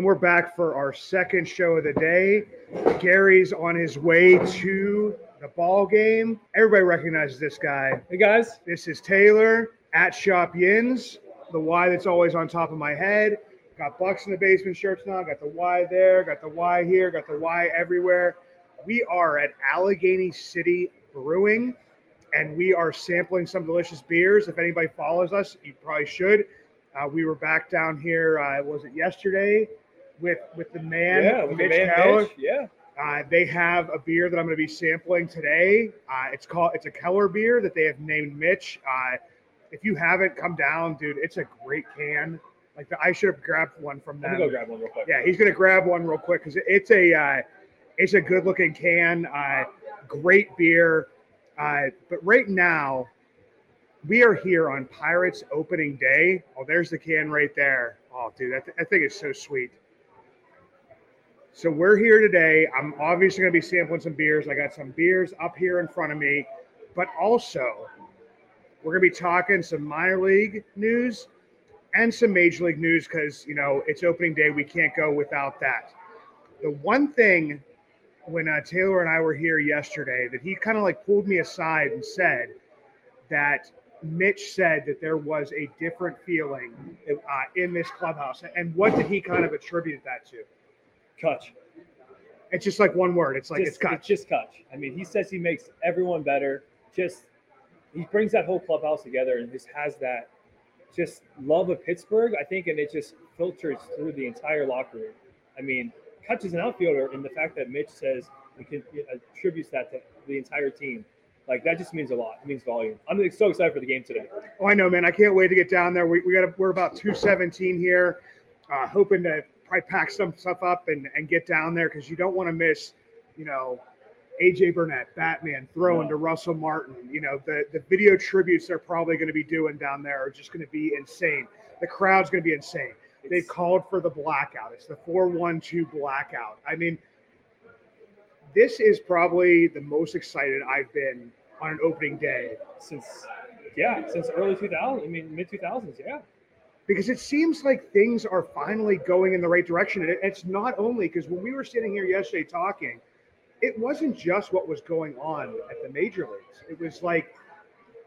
And we're back for our second show of the day. Gary's on his way to the ball game. Everybody recognizes this guy. Hey guys, This is Taylor at Shop Yins, the Y that's always on top of my head. Got Bucs in the basement shirts now. Got the Y there. Got the Y here. Got the Y everywhere. We are at Allegheny City Brewing, and we are sampling some delicious beers. If anybody follows us, you probably should. Uh, we were back down here. Uh, was it yesterday? With with the man, yeah, with the Mitch man Keller. Mitch, yeah, Uh, they have a beer that I'm going to be sampling today. Uh, it's called it's a Keller beer that they have named Mitch. Uh, if you haven't come down, dude, it's a great can. Like the, I should have grabbed one from them. go grab one real quick. Yeah, he's gonna grab one real quick because it's a uh, it's a good looking can. Uh, great beer. Uh, but right now, we are here on Pirates opening day. Oh, there's the can right there. Oh, dude, that, I think it's so sweet. So we're here today. I'm obviously going to be sampling some beers. I got some beers up here in front of me, but also we're going to be talking some minor league news and some major league news because you know it's opening day. We can't go without that. The one thing when uh, Taylor and I were here yesterday that he kind of like pulled me aside and said that Mitch said that there was a different feeling uh, in this clubhouse. And what did he kind of attribute that to? Cutch. It's just like one word. It's like just, it's cut. It's just Cutch. I mean, he says he makes everyone better. Just he brings that whole clubhouse together and just has that just love of Pittsburgh. I think, and it just filters through the entire locker room. I mean, Cutch is an outfielder, and the fact that Mitch says he can, attributes that to the entire team. Like that just means a lot. It means volume. I'm so excited for the game today. Oh, I know, man. I can't wait to get down there. We, we got we're about 217 here, uh, hoping to probably pack some stuff up and, and get down there because you don't want to miss, you know, AJ Burnett, Batman throwing No. to Russell Martin. You know, the, the video tributes they're probably going to be doing down there are just going to be insane. The crowd's going to be insane. They've called for the blackout. It's the 412 blackout. I mean, this is probably the most excited I've been on an opening day since yeah, since early 2000s. I mean, mid 2000s. Yeah. Because it seems like things are finally going in the right direction. And it's not only because when we were sitting here yesterday talking, it wasn't just what was going on at the major leagues. It was like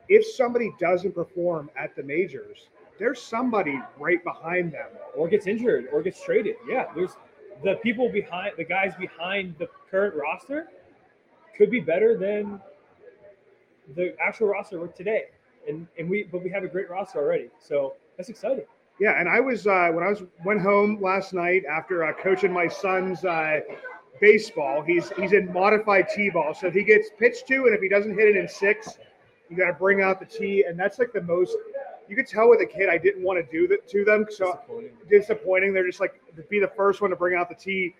if somebody doesn't perform at the majors, there's somebody right behind them. or gets injured or gets traded. Yeah, there's the people behind the guys behind the current roster could be better than the actual roster today. And and we but we have a great roster already. So that's exciting. Yeah, and I was uh, when I was went home last night after uh, coaching my son's uh, baseball. He's he's in modified t-ball, so if he gets pitched to, and if he doesn't hit it in six, you got to bring out the tee, and that's like the most. You could tell with a kid, I didn't want to do that to them, so Disappointing. disappointing. They're just like to be the first one to bring out the tee.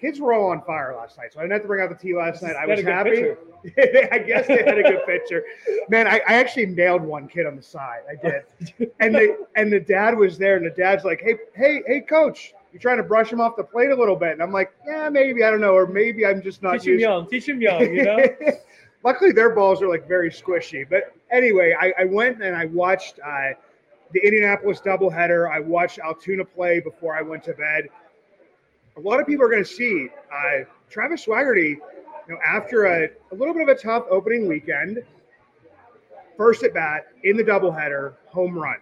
Kids were all on fire last night, so I didn't have to bring out the tea last night. I was happy. I guess they had a good pitcher. Man, I, I actually nailed one kid on the side. I did. And the and the dad was there, and the dad's like, "Hey, hey, hey, coach, You're trying to brush him off the plate a little bit?" And I'm like, "Yeah, maybe. I don't know, or maybe I'm just not Teach him used." young. Teach him young. You know. Luckily, their balls are like very squishy. But anyway, I, I went and I watched uh, the Indianapolis doubleheader. I watched Altoona play before I went to bed. A lot of people are going to see uh, Travis Swaggerty. You know, after a, a little bit of a tough opening weekend, first at bat in the doubleheader, home run.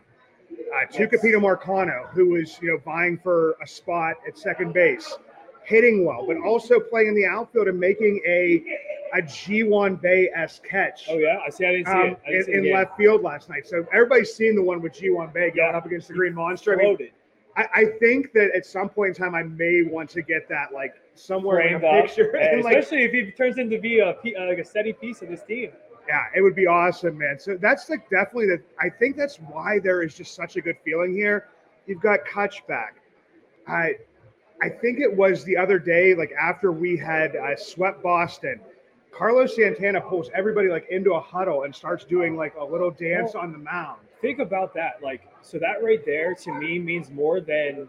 Uh, Tucupita Marcano, who was you know vying for a spot at second base, hitting well, but also playing in the outfield and making a a Ji-hwan Bae s catch Oh yeah, I see. I didn't see um, it. Didn't in, see in left field last night. So everybody's seen the one with Ji-hwan Bae going Yeah. up against the Green Monster. I, mean, Loaded. I, I think that at some point in time, I may want to get that like somewhere in Framed a up. picture. Yeah, like, especially if he turns into be a uh, like a steady piece of this team. yeah, it would be awesome, man. So that's like definitely the. I think that's why there is just such a good feeling here. You've got Cutch back. I, I think it was the other day, like after we had uh, swept Boston. Carlos Santana pulls everybody like into a huddle and starts doing like a little dance on the mound. Think about that like so that right there to me means more than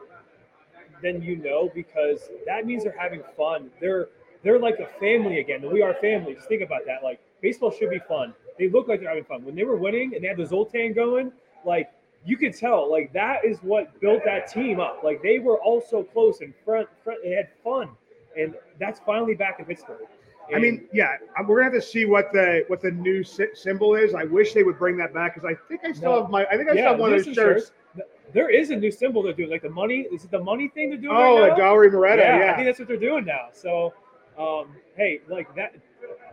than you know because that means they're having fun. They're they're like a family again we are family. Just think about that like baseball should be fun. They look like they're having fun. When they were winning and they had the zoltan going like you could tell like that is what built that team up. Like they were all so close and front, front they had fun, and that's finally back in Pittsburgh. I mean, yeah, we're gonna have to see what the what the new sy- symbol is. I wish they would bring that back because I think I still No. have my. I think I yeah, still have one of those some shirts. There is a new symbol they're doing, like the money. Is it the money thing they're doing? Oh, right now? Gallery Moretta. yeah, Yeah, I think that's what they're doing now. So, um, hey, like that,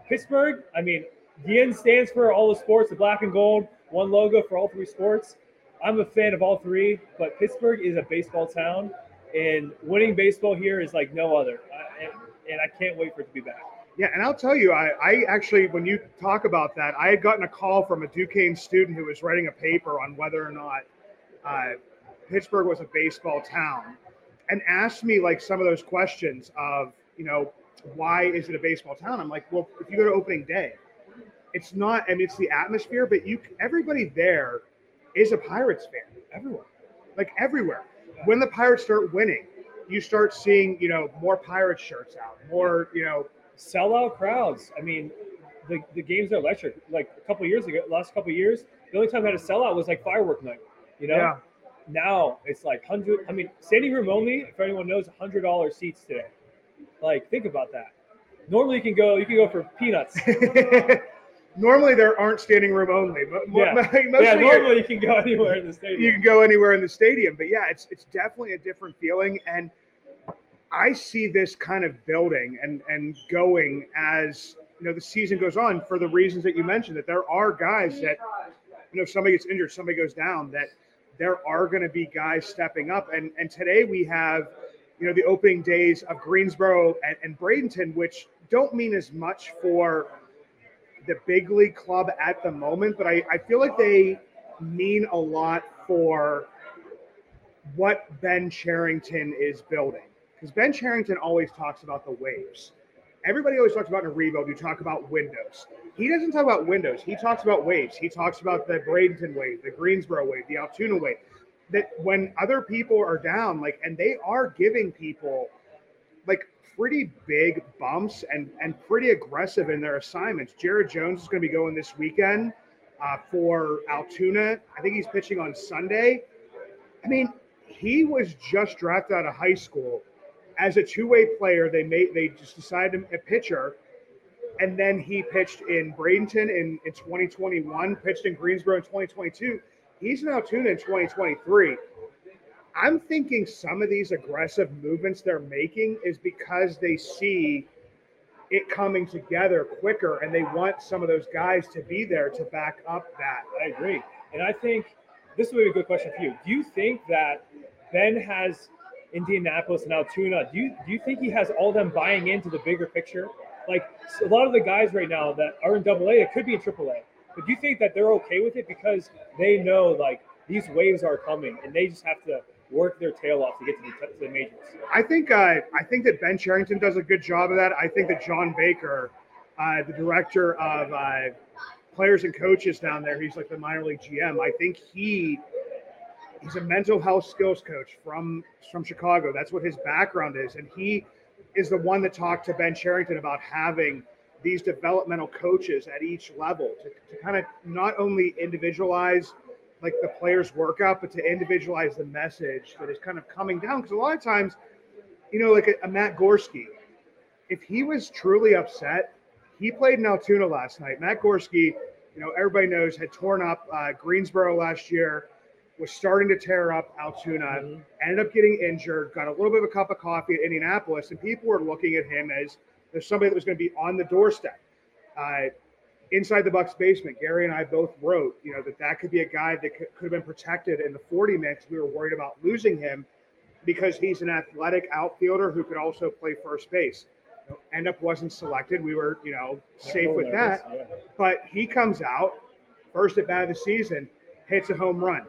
Pittsburgh. I mean, the N stands for all the sports, the black and gold, one logo for all three sports. I'm a fan of all three, but Pittsburgh is a baseball town, and winning baseball here is like no other. I, and, and I can't wait for it to be back. Yeah, and I'll tell you, I, I actually, when you talk about that, I had gotten a call from a Duquesne student who was writing a paper on whether or not uh, Pittsburgh was a baseball town, and asked me like some of those questions of, you know, why is it a baseball town? I'm like, well, if you go to opening day, it's not. I mean, it's the atmosphere, but you, everybody there is a Pirates fan, Everyone. like everywhere. When the Pirates start winning, you start seeing, you know, more Pirates shirts out, more, you know, sellout crowds. I mean, the, the games are electric. Like a couple years ago, last couple years, the only time I had a sellout was like firework night. You know, yeah. now it's like hundred. I mean, standing room only. If anyone knows, hundred dollar seats today. Like, think about that. Normally, you can go. You can go for peanuts. Normally there aren't standing room only, but Yeah. yeah, normally you can go anywhere in the stadium. you can go anywhere in the stadium. But yeah, it's it's definitely a different feeling, and I see this kind of building and and going as you know the season goes on for the reasons that you mentioned. That there are guys that you know if somebody gets injured, somebody goes down, that there are going to be guys stepping up, and and today we have you know the opening days of Greensboro and, and Bradenton, which don't mean as much for the big league club at the moment, but I, I feel like they mean a lot for what Ben Cherington is building. Because Ben Cherington always talks about the waves. Everybody always talks about a rebuild, you talk about windows. He doesn't talk about windows. He talks about waves. He talks about the Bradenton wave, the Greensboro wave, the Altoona wave. That when other people are down, like, and they are giving people like pretty big bumps and and pretty aggressive in their assignments. Jared Jones is going to be going this weekend uh, for Altoona. I think he's pitching on Sunday. I mean, he was just drafted out of high school as a two-way player. They made they just decided him a pitcher, and then he pitched in Bradenton in, in 2021, pitched in Greensboro in 2022. He's now tuned in 2023. I'm thinking some of these aggressive movements they're making is because they see it coming together quicker and they want some of those guys to be there to back up that. I agree, and I think this would be a good question for you. Do you think that Ben has Indianapolis and Altoona? Do you do you think he has all them buying into the bigger picture? Like a lot of the guys right now that are in Double A, it could be in Triple A. But do you think that they're okay with it because they know like these waves are coming and they just have to work their tail off to get to the, to the majors? I think uh, I think that Ben Cherington does a good job of that. I think that John Baker, uh, the director of uh, players and coaches down there, he's like the minor league GM. I think he he's a mental health skills coach from from Chicago. That's what his background is, and he is the one that talked to Ben Cherington about having these developmental coaches at each level to, to kind of not only individualize like the player's workout, but to individualize the message that is kind of coming down. Because a lot of times, you know, like a, a Matt Gorski, if he was truly upset, he played in Altoona last night. Matt Gorski, you know, everybody knows had torn up uh, Greensboro last year, was starting to tear up Altoona, Mhm. ended up getting injured, got a little bit of a cup of coffee at Indianapolis, and people were looking at him as there's somebody that was going to be on the doorstep. Uh, inside the Bucs basement, Gary and I both wrote, you know, that that could be a guy that could, could have been protected in the 40 minutes. We were worried about losing him because he's an athletic outfielder who could also play first base. You know, end up wasn't selected. We were, you know, safe with that. Yeah. But he comes out first at bat of the season, hits a home run.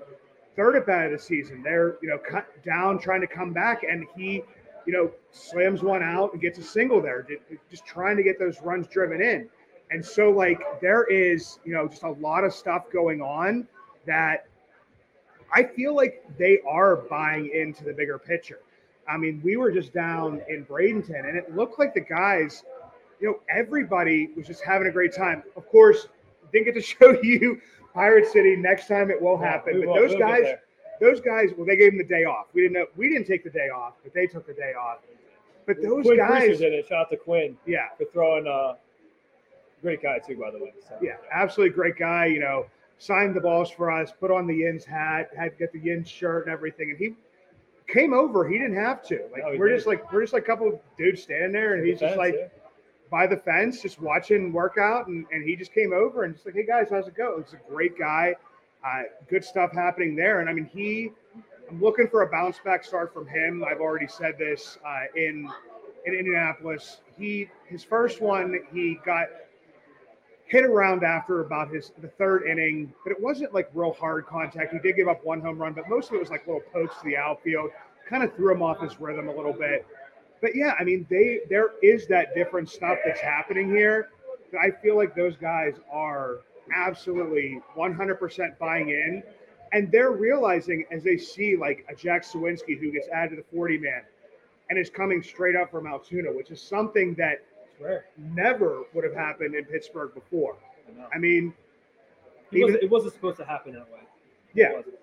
Third at bat of the season, they're you know cut down trying to come back, and he, you know, slams one out and gets a single there, just trying to get those runs driven in. And so like there is you know just a lot of stuff going on that I feel like they are buying into the bigger picture. I mean, we were just down in Bradenton, and it looked like the guys, you know, everybody was just having a great time. Of course, didn't get to show you Pirate City. Next time it will Yeah, happen. we but will- those we'll guys, those guys, well, they gave him the day off. We didn't know. We didn't take the day off, but they took the day off. But those Quinn guys, Priesters did it. Shout out to Quinn yeah, for throwing. Uh, great guy too, by the way. So. yeah, absolutely great guy. You know, signed the balls for us, put on the Yins hat, had get the Yins shirt and everything, and he came over. He didn't have to. Like No, we're didn't. just like we're just like a couple of dudes standing there, and he's just like yeah. By the fence, just watching workout, and, and he just came over and just like, hey guys, how's it go? He's a great guy. Uh, good stuff happening there, and I mean he. I'm looking for a bounce back start from him. I've already said this uh, in in Indianapolis. He his first one he got hit around after about his the third inning, but it wasn't like real hard contact. He did give up one home run, but most of it was like little pokes to the outfield, kind of threw him off his rhythm a little bit. But yeah, I mean, they there is that different stuff that's happening here. I feel like those guys are absolutely 100% buying in, and they're realizing as they see like a Jack Suwinski who gets added to the 40 man, and is coming straight up from Altoona, which is something that never would have happened in Pittsburgh before. I. I mean, It even- wasn't, it wasn't supposed to happen that way. It yeah, wasn't.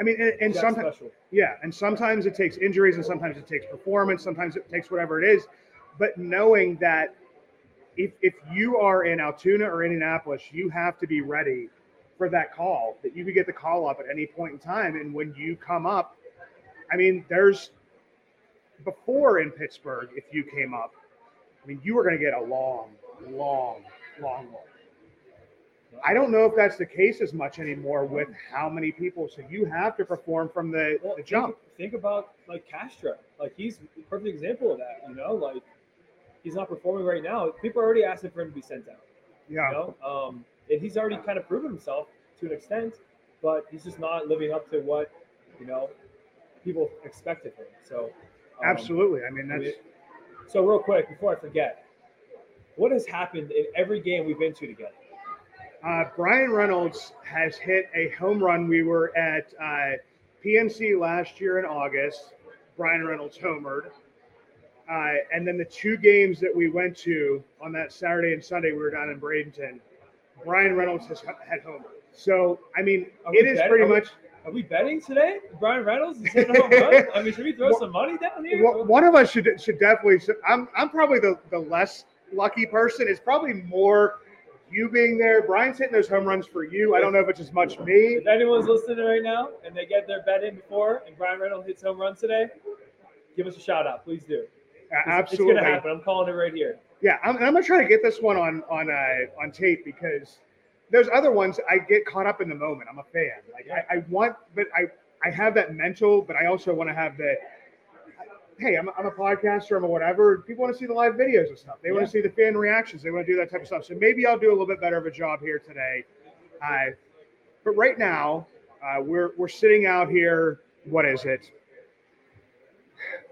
I mean, and, and sometimes, special. yeah, and sometimes it takes injuries, and sometimes it takes performance, sometimes it takes whatever it is. But knowing that if if you are in Altoona or Indianapolis, you have to be ready for that call. That you could get the call up at any point in time, and when you come up, I mean, there's before in Pittsburgh, if you came up, I mean, you were going to get a long, long, long walk. I don't know if that's the case as much anymore with how many people. So you have to perform from the, Well, the jump. Think, about like Castro. Like he's a perfect example of that. You know, like he's not performing right now. People are already asking for him to be sent out. Yeah. You know, um, and he's already kind of proven himself to an extent, but he's just not living up to what you know people expect of him. So, um, Absolutely. I mean, that's So real quick before I forget, what has happened in every game we've been to together? Uh, Bryan Reynolds has hit a home run. We were at uh, PNC last year in August. Bryan Reynolds homered. Uh, and then the two games that we went to on that Saturday and Sunday, we were down in Bradenton. Bryan Reynolds has had homered. So, I mean, it bet- pretty are we- much Are we betting today? Bryan Reynolds is hitting home run. I mean, should we throw Well- some money down here? Well, one of us should should definitely. I'm I'm probably the the less lucky person. It's probably more you being there. Bryan's hitting those home runs for you. I don't know if it's as much me. If anyone's listening right now and they get their bet in before and Bryan Reynolds hits home runs today, give us a shout out. Please do. It's- Absolutely. It's going to happen. I'm calling it right here. Yeah, I'm, I'm gonna try to get this one on on uh, on tape because there's other ones I get caught up in the moment. I'm a fan. Like I, I want, but I I have that mental, but I also want to have the. Hey, I'm, a- I'm a podcaster. I'm a whatever. People want to see the live videos and stuff. They want to see the fan reactions. They want to do that type of stuff. So maybe I'll do a little bit better of a job here today. Uh, but right now, uh, we're we're sitting out here. What is it?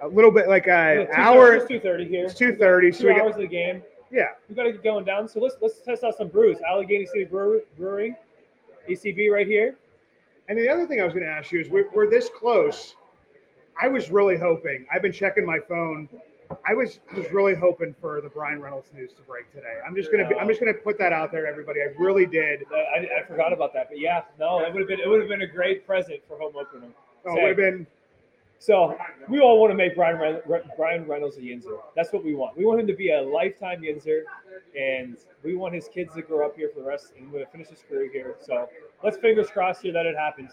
A little bit like an It's hour. 2:30 here. It's two thirty. So Two we got, hours of the game. yeah. We got to get going down. So let's let's test out some brews. Allegheny City Brew, Brewing, ACB right here. And the other thing I was going to ask you is we're, we're this close. I was really hoping. I've been checking my phone. I was was really hoping for the Bryan Reynolds news to break today. I'm just gonna be, I'm just gonna put that out there, everybody. I really did. I, I forgot about that, but yeah, no, it would have been it would have been a great present for home opener. Oh, it would have been So we all want to make Bryan Re- Bryan Reynolds a Yinzer. That's what we want. We want him to be a lifetime Yinzer, and we want his kids to grow up here for the rest and finish his career here. So let's fingers crossed here that it happens.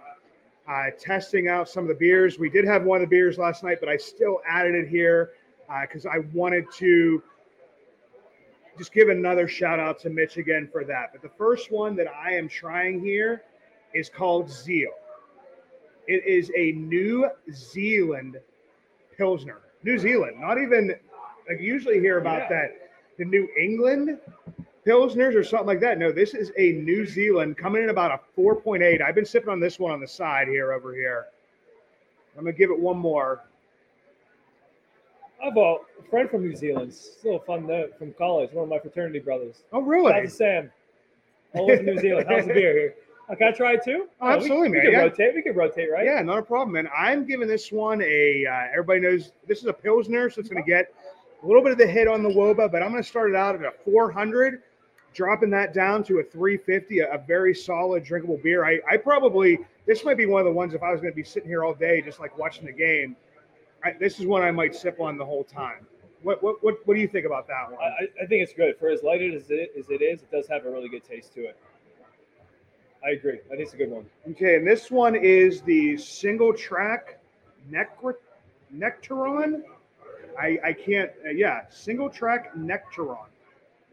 uh, testing out some of the beers. We did have one of the beers last night, but I still added it here because I wanted to just give another shout out to Mitch again for that. But the first one that I am trying here is called Zeal. It is a New Zealand Pilsner. New Zealand, not even like you usually hear about Yeah. that. The New England pilsners or something like that. No, this is a New Zealand coming in about a 4.8. I've been sipping on this one on the side here over here. I'm gonna give it one more. I have a friend from New Zealand. Still a fun note from college. One of my fraternity brothers. Oh, really? to Sam. All over New Zealand. How's the beer here? Oh, can I try it too? Oh, absolutely, we, man, We can yeah. rotate. We can rotate, right? Yeah, not a problem, man. I'm giving this one a. Uh, everybody knows this is a pilsner, so it's going to get a little bit of the hit on the woba, but I'm going to start it out at a 400, dropping that down to a 350, a, a very solid drinkable beer. I, I probably this might be one of the ones if I was going to be sitting here all day just like watching the game. I, this is one I might sip on the whole time. What what what, what do you think about that one? I, I- think it's good for as light as it, as it is. It does have a really good taste to it. I agree. I think it's a good one. Okay, and this one is the single track Nectar Nectaron. I, I can't, uh, yeah, single track Nectaron.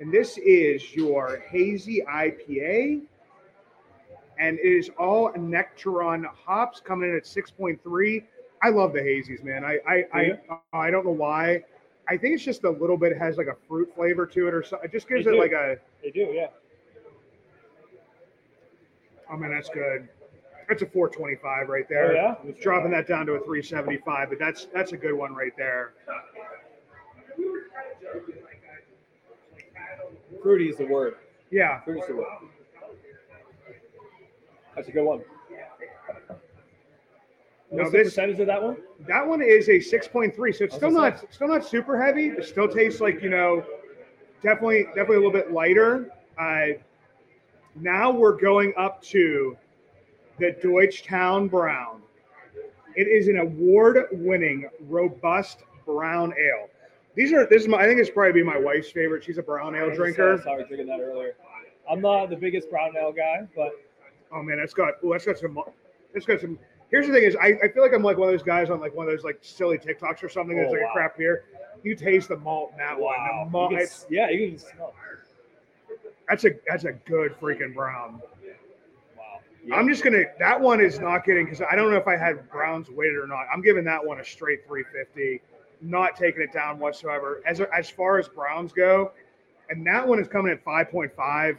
And this is your hazy IPA. And it is all Nectaron hops coming in at 6.3. I love the hazies, man. I I, you? I, uh, I don't know why. I think it's just a little bit has like a fruit flavor to it or something. It just gives They it do. like a They do, yeah. Oh man, that's good. That's a 425 right there. Oh, yeah? It's dropping that down to a 375, but that's that's a good one right there. Fruity is the word. Yeah. Fruity is the word. That's a good one. No, What's the this- percentage of that one? That one is a 6.3, so it's still not still not super heavy. It still tastes like you know, definitely definitely a little bit lighter. Uh, now we're going up to the Deutschtown Brown. It is an award-winning, robust brown ale. These are this is my I think it's probably be my wife's favorite. She's a brown ale drinker. Sorry, drinking that earlier. I'm not the biggest brown ale guy, but Oh man, that's got oh, that's got some that's got some. Here's the thing: is I, I feel like I'm like one of those guys on like one of those like silly TikToks or something that's Oh, like wow. a crap beer. You taste the malt in that one. wow. The malt, You can yeah, you can smell. it. that's a that's a good freaking brown. Wow. I'm just gonna that one is not getting because I don't know if I had browns weighted or not. I'm giving that one a straight 350, not taking it down whatsoever. As as far as browns go, and that one is coming at 5.5.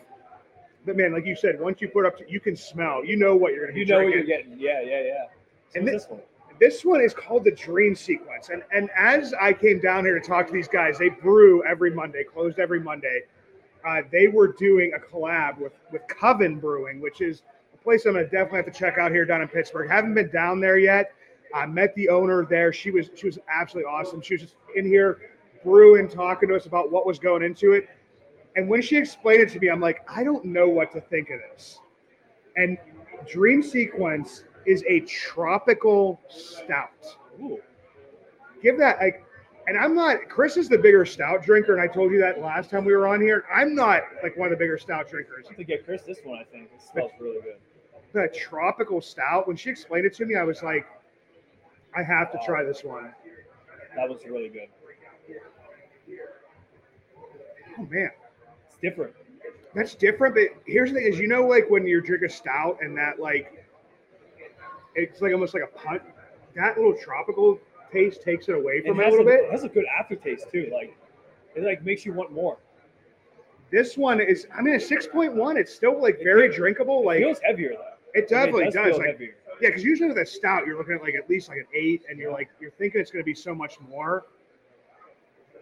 But man, like you said, once you put up, to, you can smell. You know what you're gonna be You know what you're getting. Yeah, yeah, yeah. So And what's thi- this one? This one is called the Dream Sequence. And and as I came down here to talk to these guys, they brew every Monday, closed every Monday. Uh, they were doing a collab with with Coven Brewing, which is a place I'm gonna definitely have to check out here down in Pittsburgh. Haven't been down there yet. I met the owner there. She was she was absolutely awesome. She was just in here brewing, talking to us about what was going into it. And when she explained it to me, I'm like, I don't know what to think of this. And Dream Sequence is a tropical stout. Ooh. Give that like, and I'm not. Chris is the bigger stout drinker, and I told you that last time we were on here. I'm not like one of the bigger stout drinkers. I have to get Chris this one. I think it smells really good. The tropical stout. When she explained it to me, I was like, I have to try this one. That was really good. Oh man, It's different. that's different. But here's the thing: is you know, like when you drink a stout and that like, it's like almost like a punt. That little tropical taste takes it away from it, a has little bit. It has a good aftertaste too. Like it like makes you want more. This one is, I mean, a six point one. It's still like very drinkable. It Like feels heavier though. it definitely I mean, does. feel Like heavier. Yeah, because usually with a stout, you're looking at like at least like an eight, and you're like you're thinking it's going to be so much more.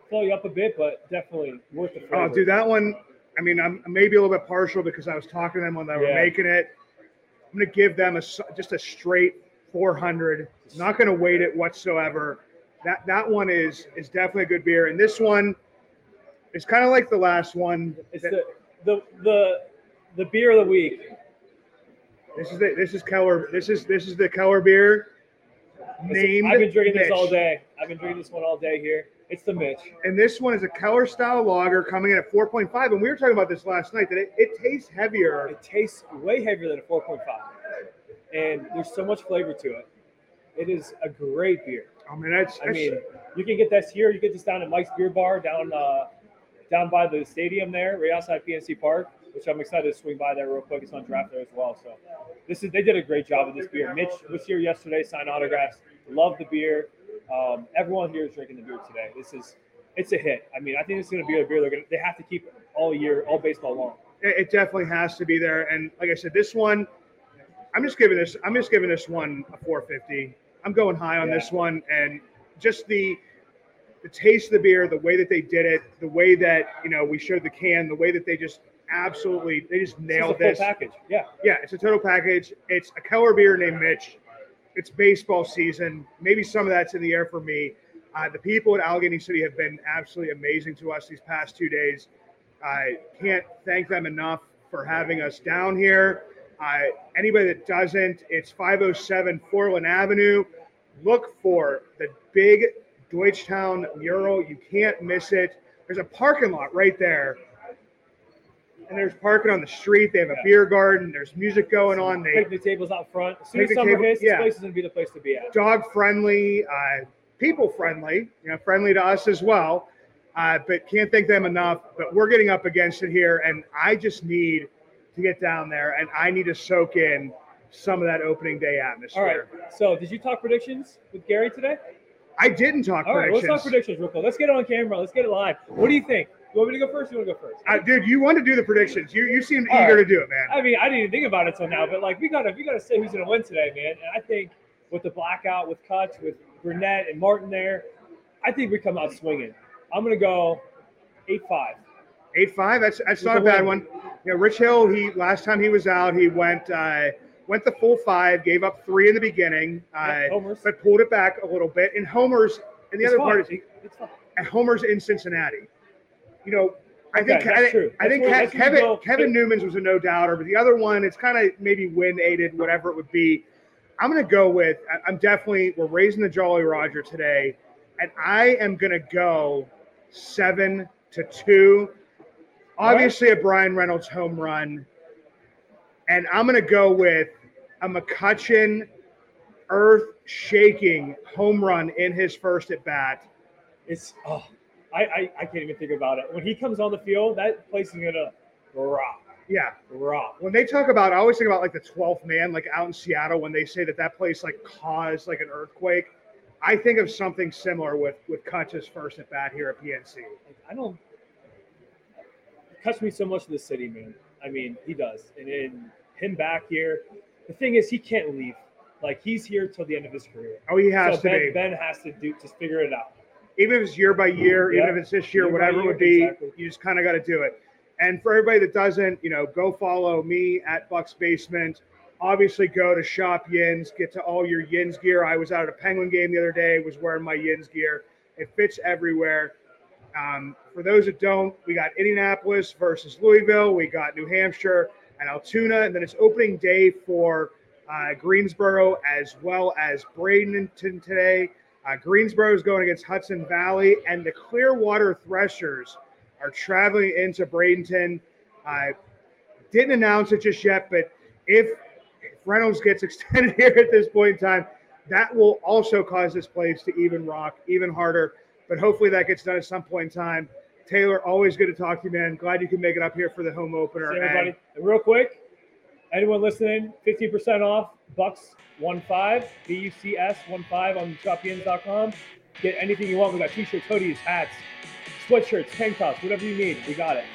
Fill you up a bit, but definitely worth the Oh, flavor. dude, that one. I mean, I'm maybe a little bit partial because I was talking to them when they were Yeah. making it. I'm going to give them a just a straight 400. Not going to weight it whatsoever. That that one is is definitely a good beer, and this one is kind of like the last one. It's that- the the the the beer of the week. This is the, this is Keller. This is this is the Keller beer. Name. I've been drinking this all day. I've been drinking this one all day here. It's the Mitch. And this one is a Keller style lager coming in at 4.5. And we were talking about this last night that it, it tastes heavier. It tastes way heavier than a 4.5, and there's so much flavor to it. It is a great beer. I mean, that's, I that's mean, you can get this here. You get this down at Mike's Beer Bar down uh, down by the stadium there, right outside PNC Park, which I'm excited to swing by there real quick. It's on draft there as well. So this is they did a great job with this beer. Mitch was here yesterday, signed autographs. Love the beer. Um, everyone here is drinking the beer today. This is it's a hit. I mean, I think it's going to be a beer they're going to they have to keep all year, all baseball long. It, it definitely has to be there. And like I said, this one, I'm just giving this. I'm just giving this one a 450. I'm going high on Yeah. this one, and just the the taste of the beer, the way that they did it, the way that you know we showed the can, the way that they just absolutely they just This is a nailed this. package. Yeah. Yeah, it's a total package. It's a Keller beer named Mitch. It's baseball season. Maybe some of that's in the air for me. Uh, the people at Allegheny City have been absolutely amazing to us these past two days. I can't thank them enough for having us down here. Uh, anybody that doesn't, it's 507 Foreland Avenue. Look for the big Deutschtown mural. You can't miss it. There's a parking lot right there. And there's parking on the street. They have a Yeah. beer garden. There's music going on. They Picnic tables out front. As soon as summer table- hits, yeah. this place is gonna be the place to be at. dog friendly, uh, people friendly, you know, friendly to us as well. Uh, but can't thank them enough. But we're getting up against it here, and I just need to get down there, and I need to soak in some of that opening day atmosphere. All right. So, did you talk predictions with Gary today? I didn't talk All right. predictions. Let's talk predictions real quick. Let's get it on camera. Let's get it live. What do you think? You want me to go first? You want to go first? Uh, dude, you want to do the predictions? You you All eager right. to do it, man. I mean, I didn't even think about it till now, but like we gotta we gotta say who's gonna win today, man. And I think with the blackout, with Cutch, with Burnett and Martin there, I think we come out swinging. I'm gonna go eight five. Eight five. That's that's not a bad win. one. You know, Rich Hill. He last time he was out, he went uh, went the full five, gave up three in the beginning, uh, Homers. but pulled it back a little bit. And Homers. And the It's other part is and Homer's in Cincinnati. You know, I think I, think-. I think where- Ke- that's where you Kevin go. Kevin Newman's was a no doubter, but the other one, it's kind of maybe wind aided, whatever it would be. I'm going to go with. I'm definitely we're raising the Jolly Roger today, and I am going to go seven to two. All right. Obviously, a Bryan Reynolds home run, and I'm going to go with a McCutchen earth shaking home run in his first at bat. It's oh, I, I I can't even think about it. When he comes on the field, that place is gonna rock, Yeah, rock. when they talk about, I always think about like the 12th man, like out in Seattle, when they say that that place like caused like an earthquake. I think of something similar with with Cutch's first at bat here at PNC. I don't. It cuts me so much to the city, man. I mean, he does, and then him back here. The thing is, he can't leave. Like he's here till the end of his career. Oh, he has so to ben, be. Ben has to do just figure it out. Even if it's year by year, even if it's this year, Year whatever it would be, exactly. you just kind of got to do it. And for everybody that doesn't, you know, go follow me at Bucs Basement. Obviously, go to Shop Yins, get to all your Yins gear. I was out at a Penguin game the other day, was wearing my Yins gear. It fits everywhere. Um, for those that don't, we got Indianapolis versus Louisville. We got New Hampshire and Altoona, and then it's opening day for uh, Greensboro as well as Bradenton today. Uh, Greensboro is going against Hudson Valley, and the Clearwater Threshers are traveling into Bradenton. Uh, didn't announce it just yet, but if Reynolds gets extended here at this point in time, that will also cause this place to even rock even harder. But hopefully that gets done at some point in time. Taylor, always good to talk to you, man. Glad you can make it up here for the home opener. See everybody. And real quick, anyone listening, 15% off Bucs 15, B U C S 15 on shopyins.com. Get anything you want. We got t shirts, hoodies, hats, sweatshirts, tank tops, whatever you need. We got it.